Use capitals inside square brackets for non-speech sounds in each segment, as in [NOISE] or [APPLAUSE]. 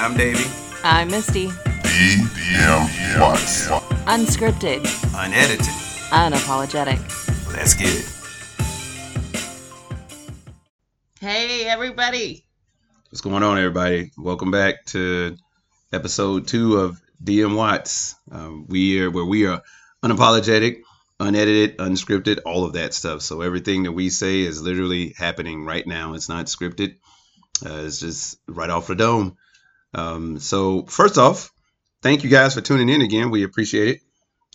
I'm Davey. I'm Misty. DM Watts. Unscripted, Unedited. unapologetic. Let's get it. Hey, everybody. What's going on, everybody? Welcome back to episode two of DM Watts. Um, we are where we are unapologetic, unedited, unscripted, all of that stuff. So everything that we say is literally happening right now. It's not scripted. Uh, it's just right off the dome. Um, so first off, thank you guys for tuning in again. We appreciate it.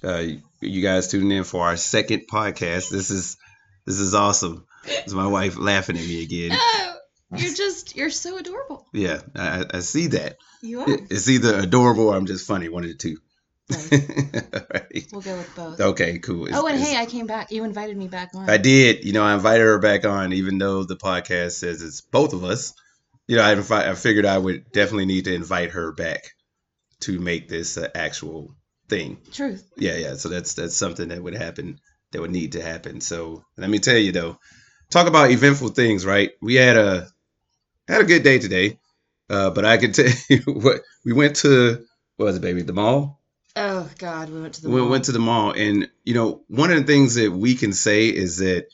Uh, you guys tuning in for our second podcast. This is this is awesome. It's my wife laughing at me again. Oh, you're just, you're so adorable. Yeah, I, I see that. You are. It's either adorable or I'm just funny. One of the two. Alright. [LAUGHS] We'll go with both. Okay, cool. It's- Oh, and hey, I came back. You invited me back on. I did. You know, I invited her back on, even though the podcast says it's both of us. You know, I, I figured I would definitely need to invite her back to make this an actual thing. Truth. Yeah, yeah. So that's that's something that would happen. That would need to happen. So let me tell you though, talk about eventful things, right? We had a had a good day today, uh, but I can tell [LAUGHS] you what we went to. What was it, baby? The mall. Oh, God, we went to the we mall. went to the mall and you know one of the things that we can say is that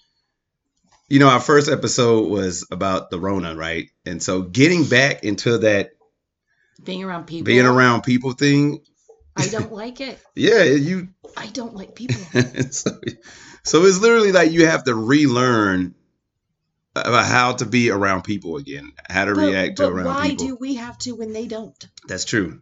you know our first episode was about the rona right and so getting back into that Being around people. being around people thing I don't like it. [LAUGHS] yeah you I don't like people. [LAUGHS] so, so it's literally like you have to relearn about how to be around people again how to but react to around why people Why do we have to when they don't? that's true.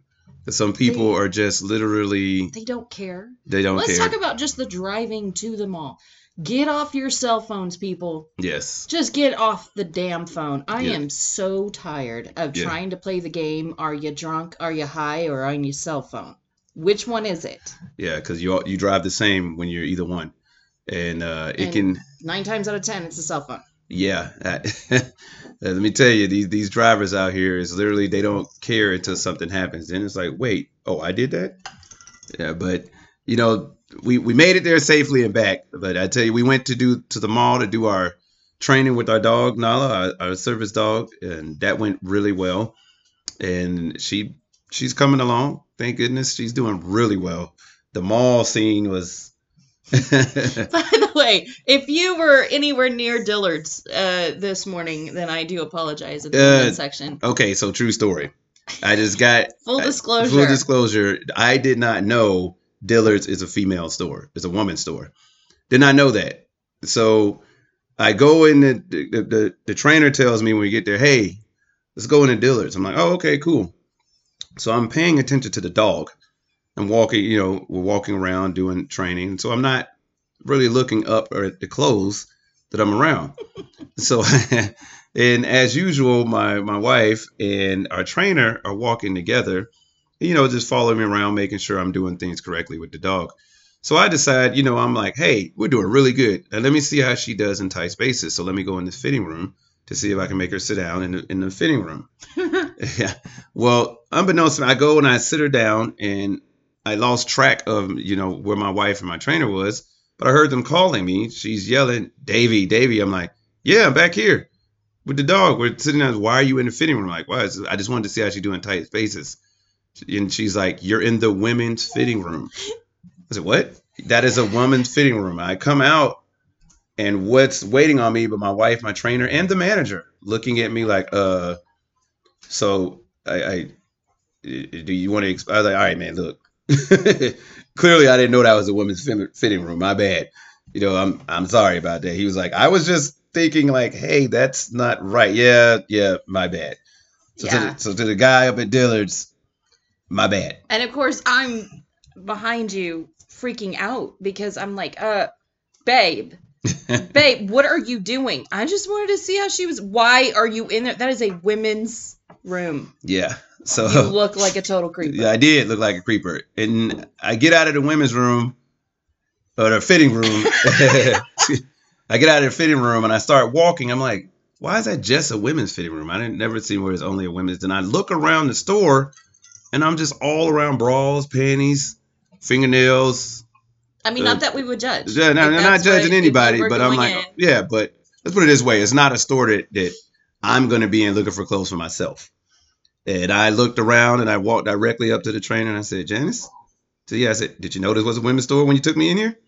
some people They- are just literally They don't care. they don't Let's care talk about just the driving to the mall. Get off your cell phones, people. yes Just get off the damn phone. I Yeah. am so tired of Yeah. trying to play the game. Are you drunk? Are you high? Or on your cell phone? Which one is it? Yeah, because you all- you drive the same when you're either one, and uh, it And- can. Nine times out of ten, it's a cell phone. Yeah, I- [LAUGHS] let me tell you, these these drivers out here is literally they don't care until something happens. Then it's like, wait, oh, I did that. Yeah, but you know, we we made it there safely and back. But I tell you, we went to do to the mall to do our training with our dog Nala, our, our service dog, and that went really well. And she she's coming along. Thank goodness, she's doing really well. The mall scene was. [LAUGHS] By the way, if you were anywhere near Dillard's uh, this morning, then I do apologize in the Uh, section. Okay, so true story. I just got Full I- disclosure. Full disclosure. I did not know Dillard's is a female store. It's a woman's store. Did not know that. So I go in. The the, the the trainer tells me when we get there, hey, let's go into Dillard's. I'm like, oh, okay, cool. So I'm paying attention to the dog. I'm walking. You know, we're walking around doing training. So I'm not really looking up at the clothes that I'm around. [LAUGHS] so [LAUGHS] and as usual, my my wife and our trainer are walking together, you know, just following me around, making sure I'm doing things correctly with the dog. So I decide, you know, I'm like, hey, we're doing really good. And let me see how she does in tight spaces. So let me go in the fitting room to see if I can make her sit down in the, in the fitting room. [LAUGHS] yeah. Well, unbeknownst to me, I go and I sit her down and I lost track of, you know, where my wife and my trainer was, but I heard them calling me. She's yelling, Davey, Davey. I'm like, yeah, I'm back here with the dog. We're sitting down. Why are you in the fitting room? I'm like, why? I just wanted to see how she's doing tight spaces. And she's like, you're in the women's fitting room. I said, what? That is a woman's fitting room. I come out and what's waiting on me but my wife, my trainer, and the manager looking at me like, uh, so I, I do you want to, exp-? I was like, all right, man, look, [LAUGHS] clearly I didn't know that was a women's fitting room. My bad. You know, I'm, I'm sorry about that. He was like, I was just thinking like, hey, that's not right. Yeah. Yeah. My bad. So, to Yeah. the, so to the guy up at Dillard's, my bad. And of course, I'm behind you freaking out because I'm like, uh, babe, [LAUGHS] babe, what are you doing? I just wanted to see how she was. Why are you in there? That is a women's room. Yeah. So You look like a total creeper. Yeah, I did look like a creeper. And I get out of the women's room or the fitting room. [LAUGHS] I get out of the fitting room and I start walking. I'm like, why is that just a women's fitting room? I didn't never seen where it's only a women's. Then I look around the store and I'm just all around bras, panties, fingernails. I mean, not that we would judge. Yeah, no, I'm not judging anybody, but I'm like, in- yeah, but let's put it this way: it's not a store that, that I'm going to be in looking for clothes for myself. And I looked around and I walked directly up to the trainer and I said, Janice? So yeah, I said, Did you know this was a women's store when you took me in here?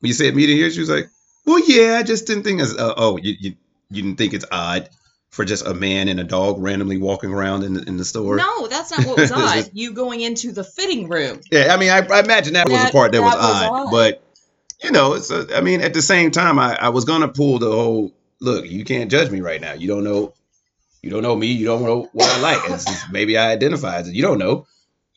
When you said meet in here? She was like, Well, yeah, I just didn't think as uh, oh, you, you you didn't think it's odd for just a man and a dog randomly walking around in the, in the store? No, that's not what was [LAUGHS] odd. you going into the fitting room. Yeah, I mean, I, I imagine that, was That- the part that, was, that was odd, odd. but you know, it's a, I mean, at the same time, I, I was gonna pull the whole look. You can't judge me right now. You don't know, you don't know me. You don't know what I like. It's just, maybe I identify as it. You don't know.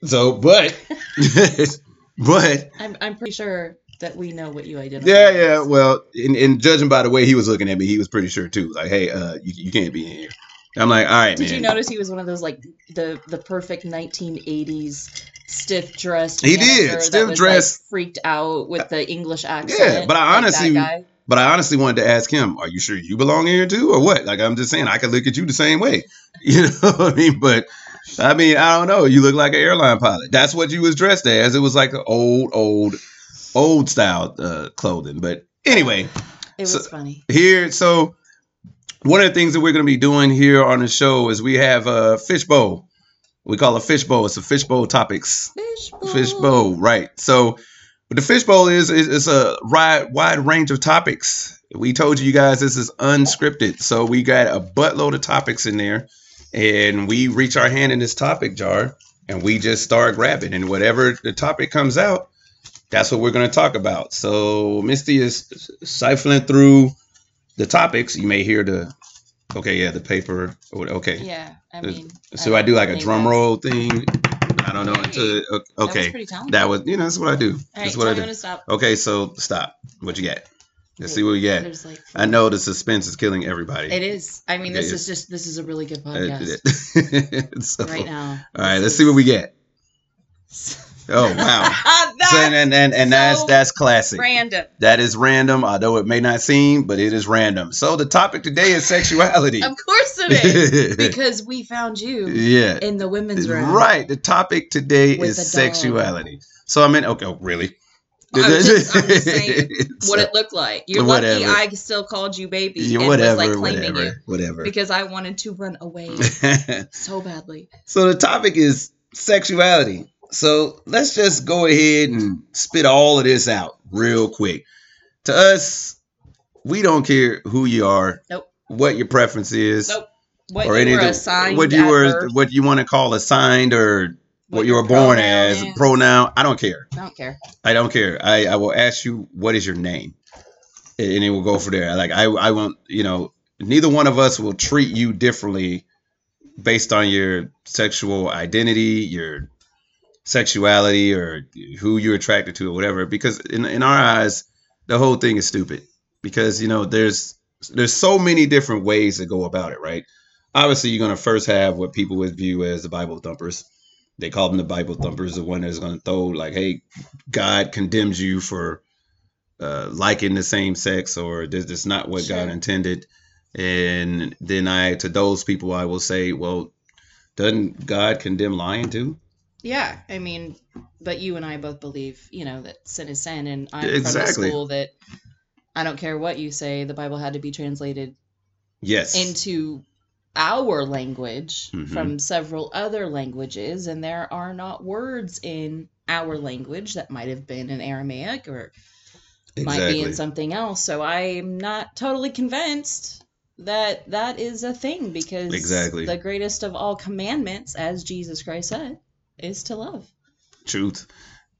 So, but, [LAUGHS] but I'm, I'm pretty sure that we know what you identify. yeah, yeah. as. Well, in, in judging by the way he was looking at me, he was pretty sure too. Like, hey, uh, you, you can't be in here. I'm like, all right, Did man. you notice he was one of those like the the perfect 1980s stiff dressed? He did, stiff dressed. like, freaked out with the English accent. Yeah, but I honestly- guy. But I honestly wanted to ask him, are you sure you belong here too or what? Like I'm just saying I could look at you the same way. [LAUGHS] You know what I mean? But I mean, I don't know. You look like an airline pilot. That's what you was dressed as. It was like an old, old, old style uh, clothing. But anyway, It was so- funny. here, so one of the things that we're going to be doing here on the show is we have a fishbowl. We call it fishbowl. It's a fishbowl topics Fishbowl. fishbowl, right? So, what the fishbowl is is it's a wide wide range of topics. We told you guys this is unscripted, so we got a buttload of topics in there, and we reach our hand in this topic jar, and we just start grabbing, and whatever the topic comes out, that's what we're going to talk about. So, Misty is siphoning through the topics. You may hear the, okay, yeah, the paper. Okay, Yeah, I mean. so I do like a drum roll thing. I don't know until That was okay. That was, you know, that's what I do. All That's what I do. to stop. Okay, so stop. What you got? Let's see what we get. Like. I know the suspense is killing everybody. It is. I mean, Okay, this is just this is a really good podcast [LAUGHS] so, right now. All right, let's see what we get. [LAUGHS] Oh wow! [LAUGHS] So, That's and and and, and that's so that's classic. random. That is random, although it may not seem, but it is random. So the topic today is sexuality. Of course it is [LAUGHS] because we found you yeah, in the women's room. right. The topic today With is sexuality. So I mean, okay, oh, really? I'm just- I'm just saying [LAUGHS] What it looked like. You're Whatever. lucky I still called you baby Yeah, and whatever, was like claiming whatever, you whatever. because I wanted to run away so badly. so the topic is sexuality. So let's just go ahead and spit all of this out real quick. To us, we don't care who you are, Nope. what your preference is, Nope. What or you any were of the- assigned what you were, birth, what you want to call assigned, or what, what you were born as, is. pronoun. I don't care. I don't care. I don't care. I, I will ask you what is your name, and it will go for there. Like I I won't. You know, neither one of us will treat you differently based on your sexual identity, your sexuality, or who you're attracted to, or whatever. Because in in our eyes, the whole thing is stupid. Because you know, there's there's so many different ways to go about it, right? Obviously, you're gonna first have what people would view as the Bible thumpers. They call them the Bible thumpers, the one that's gonna throw like, "Hey, God condemns you for uh, liking the same sex, or this is not what God intended." And then I, to those people, I will say, "Well, doesn't God condemn lying too?" Yeah, I mean, but you and I both believe, you know, that sin is sin, and I'm from Exactly. the school that I don't care what you say, the Bible had to be translated Yes. into our language Mhm. from several other languages, and there are not words in our language that might have been in Aramaic or might be in something else. So I'm not totally convinced that that is a thing because Exactly. the greatest of all commandments, as Jesus Christ said, is to love. truth.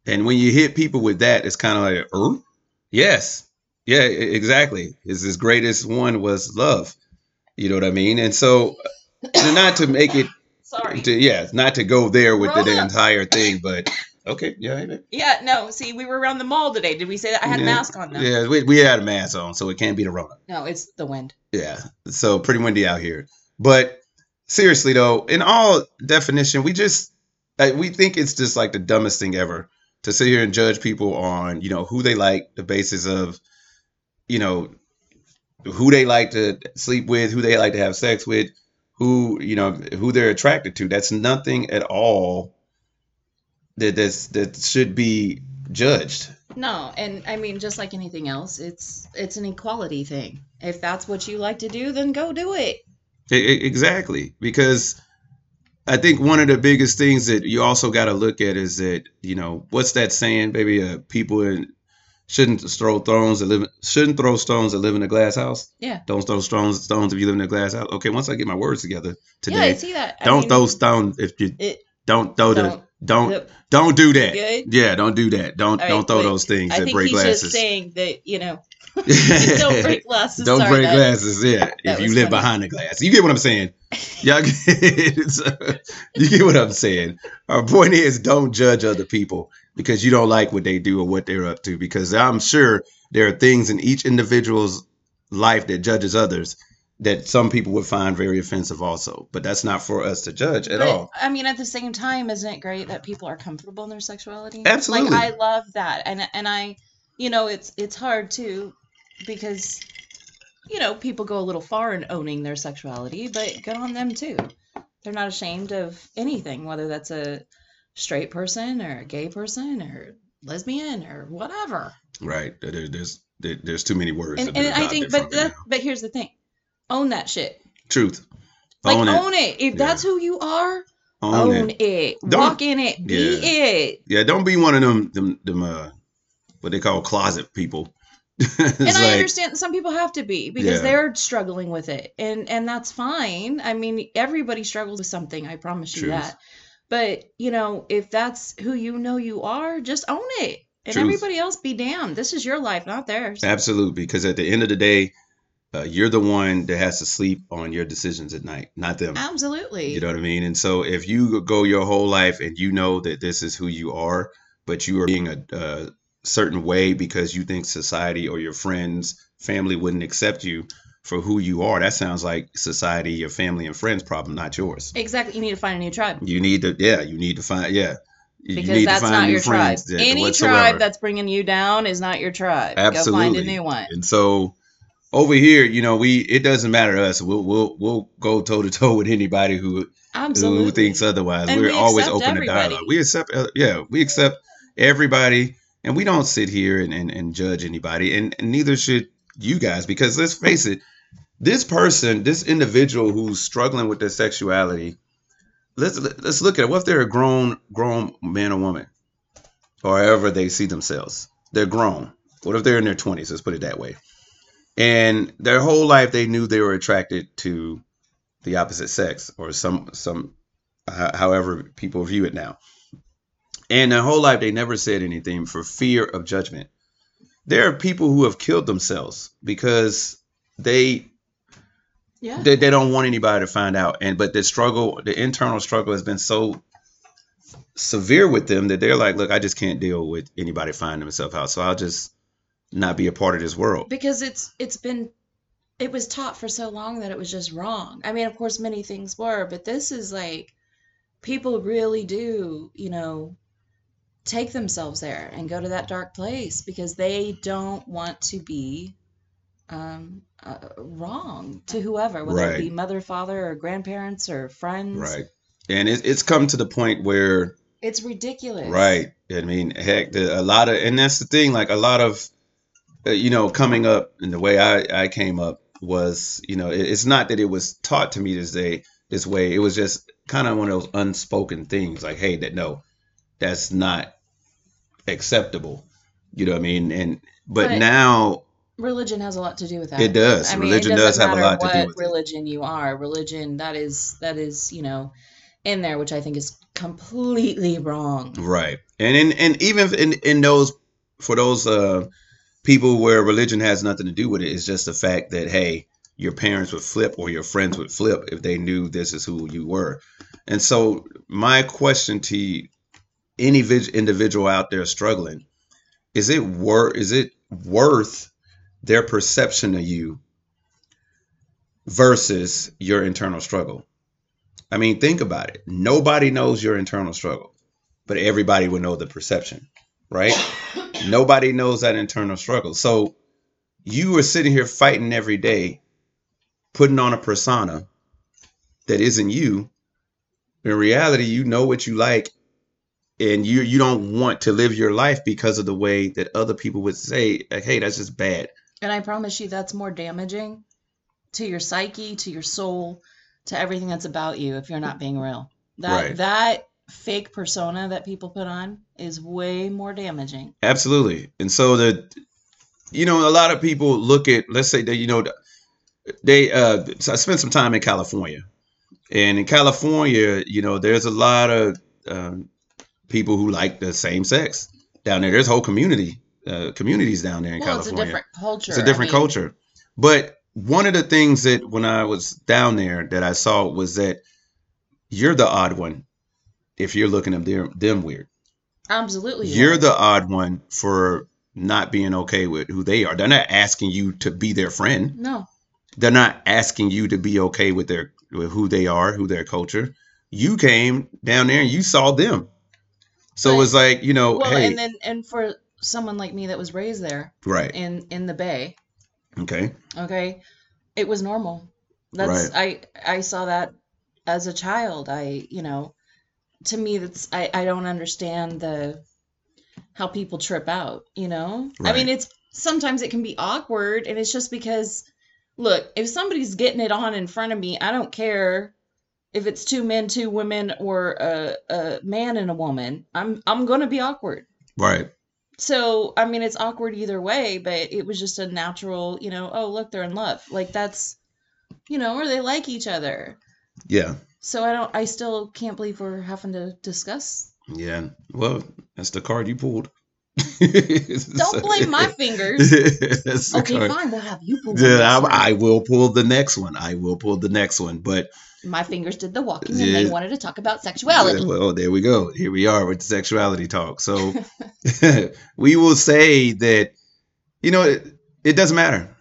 And when you hit people with that, it's kind of like, er? yes, yeah, exactly. His his greatest one was love. You know what I mean? And so, uh, not to make it, [COUGHS] Sorry. to, yeah, not to go there with the, the entire thing, but okay, yeah, Yeah, no. See, we were around the mall today. Did we say that? I had a mask on though. yeah, we, we had a mask on, so it can't be the Rona. No, it's the wind. Yeah, so pretty windy out here. But seriously though, in all definition, we just uh, we think it's just like the dumbest thing ever to sit here and judge people on you know who they like, the basis of you know who they like to sleep with, who they like to have sex with, who you know who they're attracted to. That's nothing at all that that's that should be judged. No, and I mean, just like anything else, it's it's an equality thing. If that's what you like to do, then go do it. E- e- exactly because I think one of the biggest things that you also got to look at is that you know what's that saying, Maybe Uh, people in, shouldn't throw stones that live shouldn't throw stones that live in a glass house. Yeah. Don't throw stones stones if you live in a glass house. Okay, once I get my words together today. Yeah, I see that. I don't mean, throw stones if you It, don't throw the don't. don't don't do that. Good? Yeah, don't do that. Don't right, don't throw those things I that think break he's glasses. just saying that you know, [LAUGHS] don't [LAUGHS] break glasses. Don't Sorry, break that- glasses, yeah. if you live funny. behind the glass. You get what I'm saying? Y'all get [LAUGHS] you get what I'm saying. Our point is don't judge other people because you don't like what they do or what they're up to. Because I'm sure there are things in each individual's life that judges others that some people would find very offensive also. But that's not for us to judge at But, all. I mean, at the same time, isn't it great that people are comfortable in their sexuality? Absolutely. Like I love that, and and I, you know, it's it's hard too, because, you know, people go a little far in owning their sexuality, but good on them too. They're not ashamed of anything, whether that's a straight person or a gay person or lesbian or whatever. Right. There, there's there, there's too many words. And, and I think, but that, but here's the thing, own that shit. truth. Like own own it. it. If Yeah. that's who you are, Own, own, it. it. Walk in it. Be it. Yeah, don't be one of them them them uh what they call closet people. [LAUGHS] And I understand some people have to be because Yeah. they're struggling with it, and and that's fine. I mean, everybody struggles with something. I promise you Truth. that. But you know, if that's who you know you are, just own it, and Truth. everybody else be damned. This is your life, not theirs. Absolutely, because at the end of the day, uh, you're the one that has to sleep on your decisions at night, not them. Absolutely. You know what I mean? And so if you go your whole life and you know that this is who you are, but you are being a, a certain way because you think society or your friends, family wouldn't accept you for who you are, that sounds like society, your family and friends problem, not yours. exactly. You need to find a new tribe You need to, yeah, you need to find, yeah. You because that's not your tribe. that- Any whatsoever. tribe that's bringing you down is not your tribe. Absolutely. Go find a new one. And so over here, you know, we it doesn't matter to us. We'll we'll we'll go toe to toe [LAUGHS] with anybody who Absolutely. who thinks otherwise. And We're we always open to dialogue. We accept, uh, yeah, we accept everybody, and we don't sit here and, and, and judge anybody, and, and neither should you guys, because let's face it, this person, this individual who's struggling with their sexuality, let's let's look at it. What if they're a grown grown man or woman, or however they see themselves? They're grown. What if they're in their twenties? Let's put it that way. And their whole life, they knew they were attracted to the opposite sex, or some some however people view it now. And their whole life, they never said anything for fear of judgment. There are people who have killed themselves because they Yeah. they, they don't want anybody to find out. And but the struggle, the internal struggle, has been so severe with them that they're like, look, I just can't deal with anybody finding themselves out, so I'll just not be a part of this world. because it's it's been it was taught for so long that it was just wrong. I mean, of course many things were, but this is like people really do, you know, take themselves there and go to that dark place because they don't want to be um uh, wrong to whoever, whether Right. it be mother, father, or grandparents or friends. Right. And it, it's come to the point where It's ridiculous. Right. I mean, heck, the, a lot of, and that's the thing. Like a lot of, uh, you know, coming up and the way I I came up was, you know, it, it's not that it was taught to me this day this way. It was just kind of one of those unspoken things. Like, hey, that no, that's not acceptable. You know what I mean? And but, But- now Religion has a lot to do with that. it does. I mean, Religion it doesn't have a lot to do with it. religion you are. Religion that is that is you know in there, which I think is completely wrong. Right. And in and even in in those for those uh people where religion has nothing to do with it, it's just the fact that hey, your parents would flip or your friends would flip if they knew this is who you were. And so my question to you, any vid- individual out there struggling, is it worth is it worth their perception of you versus your internal struggle? I mean, think about it. Nobody knows your internal struggle but everybody would know the perception, right? [COUGHS] Nobody knows that internal struggle. So you are sitting here fighting every day, putting on a persona that isn't you. In reality, you know what you like, and you you don't want to live your life because of the way that other people would say, like, "Hey, that's just bad." And I promise you, that's more damaging to your psyche, to your soul, to everything that's about you if you're not being real. That Right. that fake persona that people put on is way more damaging. Absolutely. And so the you know, a lot of people look at let's say that you know they uh so I spent some time in California. And in California, you know, there's a lot of um, people who like the same sex down there. There's whole community uh, communities down there in well, it's a different culture. It's a I different mean, culture. But one of the things that when I was down there that I saw was that you're the odd one if you're looking at them, them weird. Absolutely. You're the odd one for not being okay with who they are. They're not asking you to be their friend. no. They're not asking you to be okay with their with who they are, who their culture. You came down there and you saw them. So it was like, you know, Well, hey, and then and for someone like me that was raised there right. in in the Bay, Okay. okay, it was normal. That's I I saw that as a child. I you know, to me that's I I don't understand the how people trip out. You know, I mean it's sometimes it can be awkward, and it's just because look if somebody's getting it on in front of me, I don't care. If it's two men, two women, or a, a man and a woman, I'm I'm gonna be awkward. Right. So, I mean, it's awkward either way, but it was just a natural, you know, oh, look, they're in love. Like that's, you know, or they like each other. Yeah. So I don't, I still can't believe we're having to discuss. Yeah. Well, that's the card you pulled. [LAUGHS] Don't blame my [LAUGHS] fingers. Okay, card. fine. We'll have you pull the Yeah. I, I will pull the next one. I will pull the next one. But My fingers did the walking and they wanted to talk about sexuality. well, there we go. Here we are with the sexuality talk. So [LAUGHS] [LAUGHS] we will say that you know it, it doesn't matter.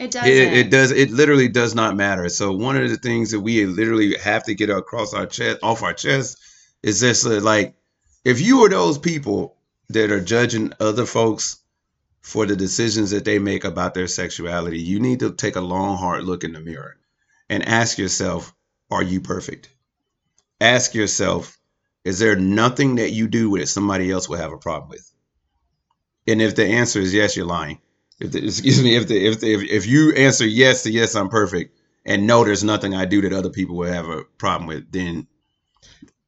It doesn't. It, it does. It literally does not matter. So one of the things that we literally have to get across our chest, off our chest, is this: uh, like, if you are those people that are judging other folks for the decisions that they make about their sexuality, you need to take a long, hard look in the mirror and ask yourself: Are you perfect? Ask yourself: Is there nothing that you do that somebody else will have a problem with? And if the answer is yes, you're lying. If the, excuse me, if the, if the, if if you answer yes to yes, I'm perfect, and no, there's nothing I do that other people will have a problem with, then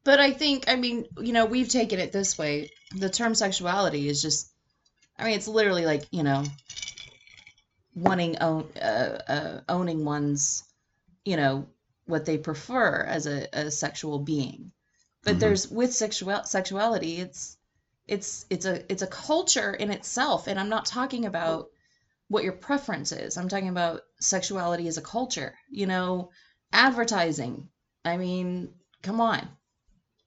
But I think, I mean, you know, we've taken it this way. The term sexuality is just, I mean, it's literally like, you know, wanting own, uh, uh, owning one's, you know, what they prefer as a, a sexual being. But Mhm. there's with sexual sexuality, it's it's it's a it's a culture in itself, and I'm not talking about what your preference is. I'm talking about sexuality as a culture. You know, advertising. I mean, come on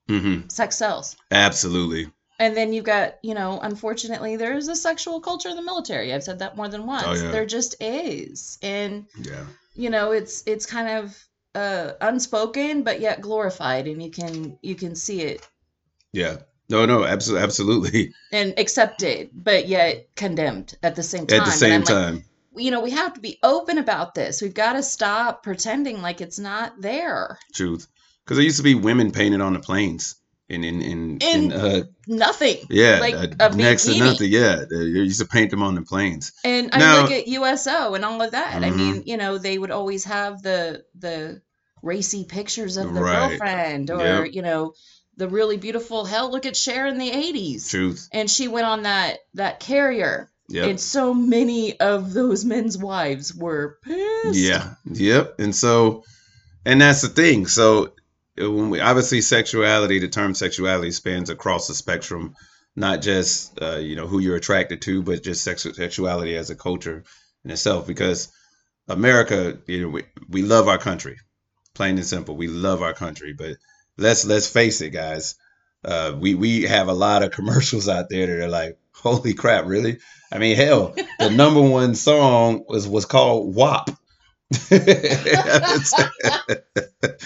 mhm, sex sells. absolutely, And then you've got, you know, unfortunately, there's a sexual culture in the military. I've said that more than once. Oh, yeah. There just is, and yeah, you know, it's it's kind of uh, unspoken, but yet glorified, and you can you can see it yeah. No, no, absolutely, absolutely. [LAUGHS] and accepted, but yet condemned at the same time. At the same I'm like, time, you know, we have to be open about this. We've got to stop pretending like it's not there. truth, because there used to be women painted on the planes, in in in, in In uh, Nothing. yeah, like uh, a next to nothing. Yeah, they used to paint them on the planes. And I Now- look at USO and all of that. I Mhm. mean, you know, they would always have the the racy pictures of the Right. girlfriend or, Yep. you know, the really beautiful hell, look at Cher in the 80s. Truth. And she went on that that carrier. Yep. And so many of those men's wives were pissed. Yeah. Yep. And so, and that's the thing. So, uh, when we obviously sexuality, the term sexuality spans across the spectrum, not just uh, you know who you're attracted to, but just sex- sexuality as a culture in itself. Because America, you know, we, we love our country, plain and simple. We love our country, but let's let's face it, guys. Uh, we we have a lot of commercials out there that are like, holy crap, really? I mean, hell, the [LAUGHS] number one song was was called WAP. [LAUGHS]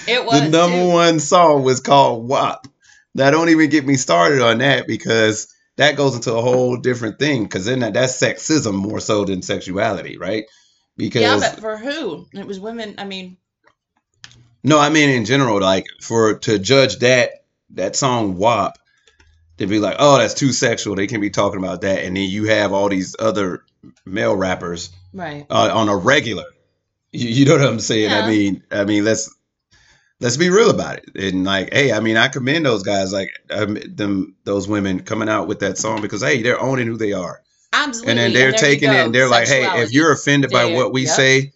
It was the number too. one song was called WAP. Now, don't even get me started on that because that goes into a whole different thing. Because then that, that's sexism more so than sexuality, right? Because Yeah, but for who? It was women. I mean, no, I mean in general, like for to judge that that song WAP, to be like, oh, that's too sexual. They can be talking about that, and then you have all these other male rappers right. uh, on a regular. You, you know what I'm saying? Yeah. I mean, I mean, let's let's be real about it. And like, hey, I mean, I commend those guys, like um, them, those women coming out with that song because hey, they're owning who they are, Absolutely. and then they're you taking it and they're like, hey, if you're offended by what we yep. say,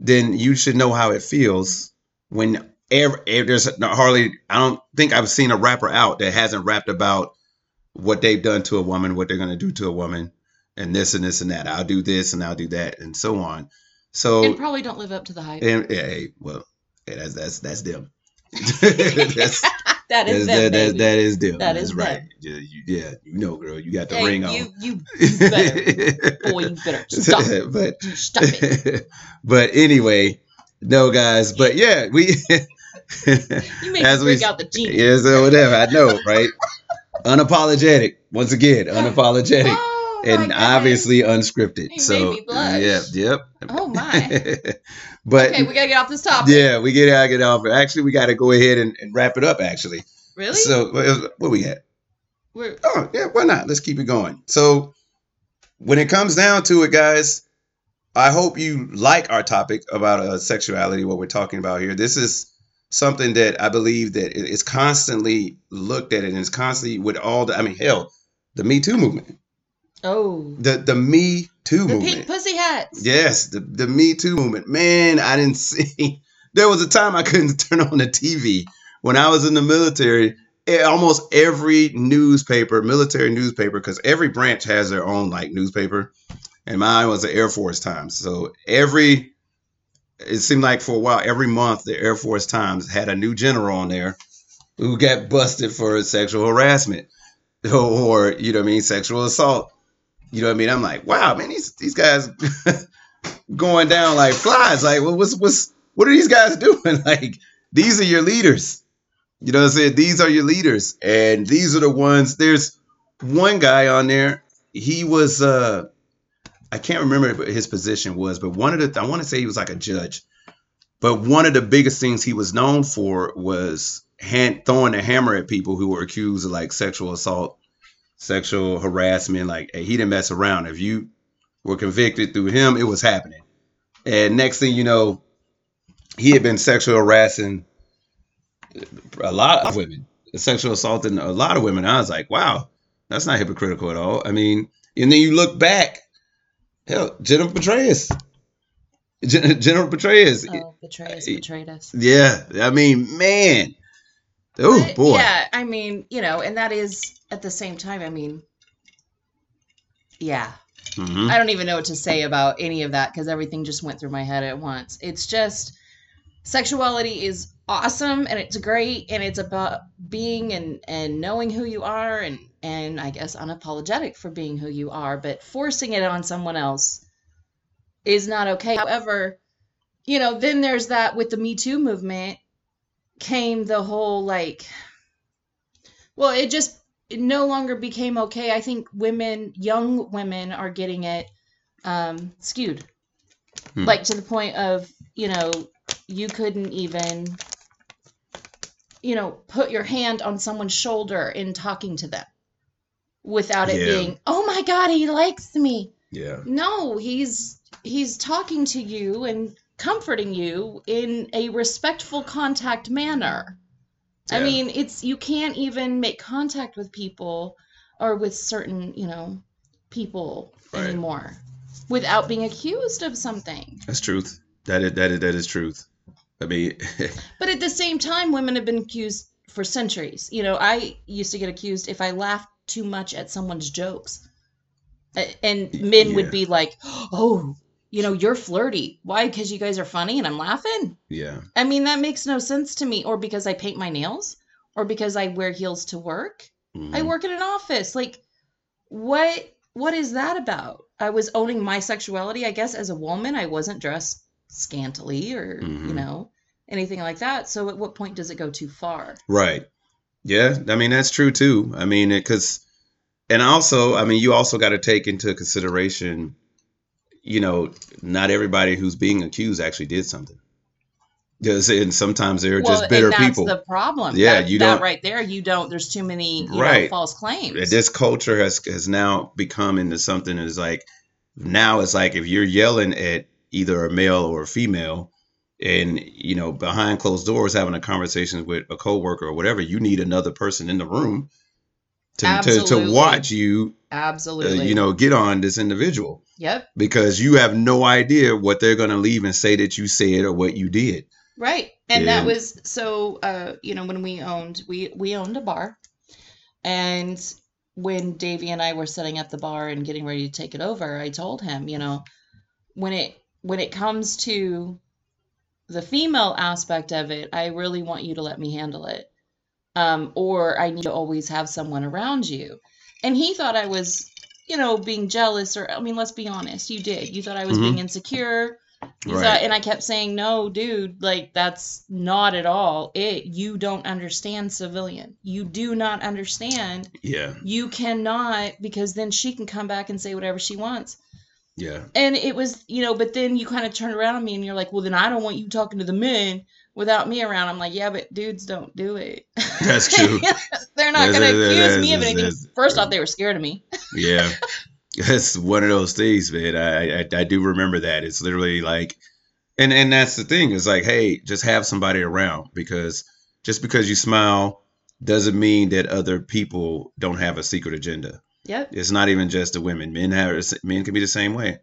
then you should know how it feels when ever, there's hardly. I don't think I've seen a rapper out that hasn't rapped about what they've done to a woman, what they're gonna do to a woman, and this and this and that. I'll do this and I'll do that, and so on. So and probably don't live up to the hype. and yeah, hey, well, yeah, that's that's that's them. [LAUGHS] [LAUGHS] that's, [LAUGHS] that is them, that, that, that is them. That's is right. Yeah, you, yeah, you know, girl, you got the Hey, ring on. you, you, you better, boy, you better stop. it. but You Stop it. but anyway, no, guys. But yeah, we [LAUGHS] You As we out the jeans. yeah, so whatever. I know, right? unapologetic. Once again, [LAUGHS] unapologetic, Oh, and obviously unscripted. So made me blush. yeah, yep. Oh my. [LAUGHS] but Okay, we gotta get off this topic. yeah, we get out, get off. Actually, we got to go ahead and, and wrap it up. Actually, Really? so what we at? We're, Oh yeah, why not? Let's keep it going. So when it comes down to it, guys, I hope you like our topic about uh, sexuality. What we're talking about here. This is something that I believe that it is constantly looked at and it's constantly with all the. I mean, hell, the Me Too movement, oh, the the Me Too the movement. pink pussy hats. Yes, the, the Me Too movement. Man, I didn't [LAUGHS] see. There was a time I couldn't [LAUGHS] turn on the TV when I was in the military. eh, Almost every newspaper, military newspaper, because every branch has their own like newspaper, and mine was the Air Force Times. So every, it seemed like for a while, every month the Air Force Times had a new general on there who got busted for sexual harassment [LAUGHS] or you know what I mean, sexual assault. You know what I mean? I'm like, wow, man, these these guys [LAUGHS] going down like flies. Like, what- what's what's what are these guys [LAUGHS] doing? Like, these are your leaders. You know what I'm saying? These are your leaders, and these are the ones. There's one guy on there. He was uh, I can't remember what his position was, but one of the I want to say he was like a judge. But one of the biggest things he was known for was hand, throwing a hammer at people who were accused of like sexual assault, sexual harassment. Like hey, he didn't mess around. If you were convicted through him, it was happening. And next thing you know, he had been sexual harassing a lot of women, sexual assaulting a lot of women. I was like, wow, that's not hypocritical at all. I mean, and then you look back, hell, General Petraeus. Gen- [LAUGHS] General Petraeus. Oh, betrayed us, betrayed us. Yeah, I mean, man. Oh boy. Yeah, I mean, you know, and that is at the same time. I mean, yeah, Mhm. I don't even know what to say about any of that because everything just went through my head at once. It's just sexuality is awesome and it's great and it's about being and and knowing who you are and and I guess unapologetic for being who you are, but forcing it on someone else is not okay. However, you know, then there's that with the Me Too movement came the whole like well, it just it no longer became okay. I think women, young women, are getting it um, skewed, Hmm. like to the point of you know you couldn't even you know put your hand on someone's shoulder in talking to them without it Yeah. being oh my god he likes me Yeah. no he's he's talking to you and comforting you in a respectful contact manner i mean it's you can't even make contact with people or with certain you know people Right. anymore without being accused of something That's truth. That is that is that is truth. I mean, [LAUGHS] but at the same time women have been accused for centuries you know i used to get accused if i laughed too much at someone's jokes and men Yeah. would be like oh you know you're flirty why because you guys are funny and i'm laughing yeah. I mean, that makes no sense to me. Or because I paint my nails, or because I wear heels to work. I Mhm. work in an office. Like, what? What is that about? I was owning my sexuality, I guess, as a woman. I wasn't dressed scantily or you Mhm. know anything like that. So, at what point does it go too far? Right. Yeah. I mean, that's true too. I mean, because, and also, I mean, you also got to take into consideration, you know, not everybody who's being accused actually did something. Because, and sometimes they're just bitter and that's people. the problem. Yeah, That- you don't- right there. You don't. There's too many you know, Right. false claims. this culture has has now become into something that's like now it's like if you're yelling at either a male or a female and you know behind closed doors having a conversation with a coworker or whatever, you need another person in the room to to, to watch you, uh, Absolutely. you know, get on this individual Yep. because you have no idea what they're going to leave and say that you said or what you did. Right. And Yeah. that was so uh you know when we owned we we owned a bar and when Davey and I were setting up the bar and getting ready to take it over, I told him, you know, when it when it comes to the female aspect of it, I really want you to let me handle it. Um or I need to always have someone around you. And he thought I was, you know, being jealous or I mean, let's be honest, you did. You thought I was Mhm. being insecure. Right. thought, and I kept saying, no, dude, like that's not at all it. You don't understand civilian. You do not understand. Yeah, You cannot, because then she can come back and say whatever she wants. Yeah, And it was, you know, but then you kind of turn around on me and you're like, well, then I don't want you talking to the men without me around. I'm like, yeah, but dudes don't do it. That's [LAUGHS] true. They're not going to accuse me of anything. First off, they were scared of me. [LAUGHS] yeah. That's one of those things, man. I, I I do remember that. It's literally like, and and that's the thing. It's like, hey, just have somebody around because just because you smile doesn't mean that other people don't have a secret agenda. Yep. It's not even just the women. Men have men can be the same way.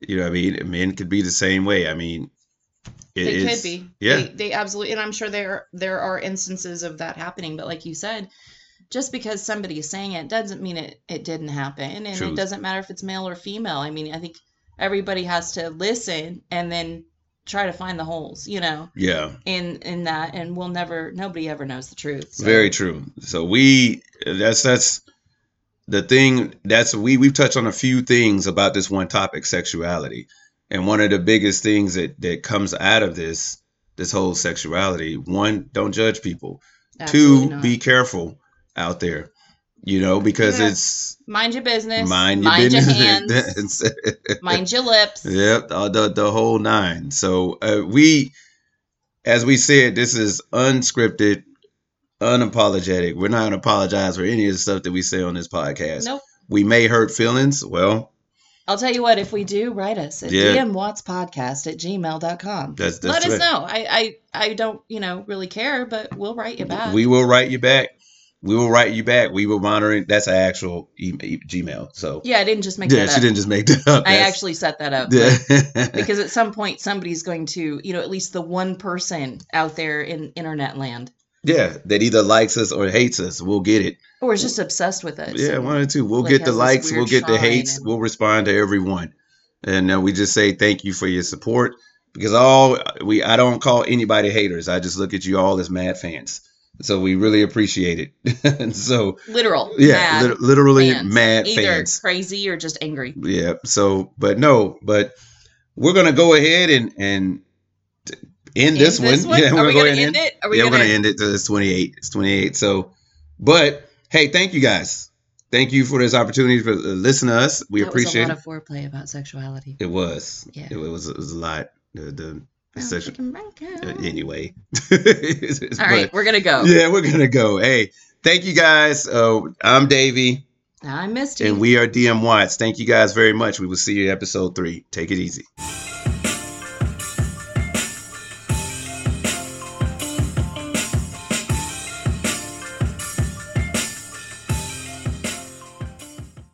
You know, what I mean, men could be the same way. I mean, it, they could be. Yeah, They, they absolutely, and I'm sure there there are instances of that happening. But like you said, just because somebody is saying it doesn't mean it it didn't happen, and it doesn't matter if it's male or female. I mean, I think everybody has to listen and then try to find the holes, you know, yeah. in in that, and we'll never, nobody ever knows the truth. so- Very true. So we that's that's the thing that's we we've touched on a few things about this one topic, sexuality. And one of the biggest things that that comes out of this this whole sexuality, one, don't judge people. Absolutely Two, not. be careful out there. You know, because Yeah. it's mind your business, mind your mind business. your hands, [LAUGHS] mind your lips. Yep, the, the whole nine. So uh, we, as we said, this is unscripted, unapologetic. We're not gonna apologize for any of the stuff that we say on this podcast. Nope. We may hurt feelings. Well, I'll tell you what, if we do, write us at Yeah. dmwattspodcast at gmail.com. that's that's Let us know. I, I I don't, you know, really care, but we'll write you back. We will write you back. We will write you back. We will monitor. it. That's an actual email, e- Gmail. So yeah, I didn't just make yeah, that she didn't just make that up. I That's- actually set that up. Yeah. [LAUGHS] because at some point somebody's going to, you know, at least the one person out there in internet land yeah, that either likes us or hates us. We'll get it. or is just obsessed with us. Yeah, one or two. We'll like, get the likes, we'll get the hates, and- we'll respond to everyone. And uh, we just say thank you for your support because all we I don't call anybody haters. I just look at you all as mad fans. So we really appreciate it. [LAUGHS] and so literal. yeah, mad lit- literally fans. mad Either fans. crazy or just angry. Yeah. So, but no, but we're gonna go ahead and and t- end this, End one. Yeah, we're we gonna going go to ahead end and it? Are we yeah, we're gonna, gonna end it. to It's 28. It's 28. So, but hey, thank you guys. Thank you for this opportunity for uh, listening to us. We that appreciate was a it. lot of foreplay about sexuality. It was. Yeah. It, was. It was a lot. The the, the Oh, sexual. freaking rank uh, out. anyway. All right, [LAUGHS] we're gonna go. Yeah, we're gonna go. Hey, thank you guys. Uh, I'm Davey, I'm Misty. and we are DM Watts. Thank you guys very much. We will see you in episode three. Take it easy.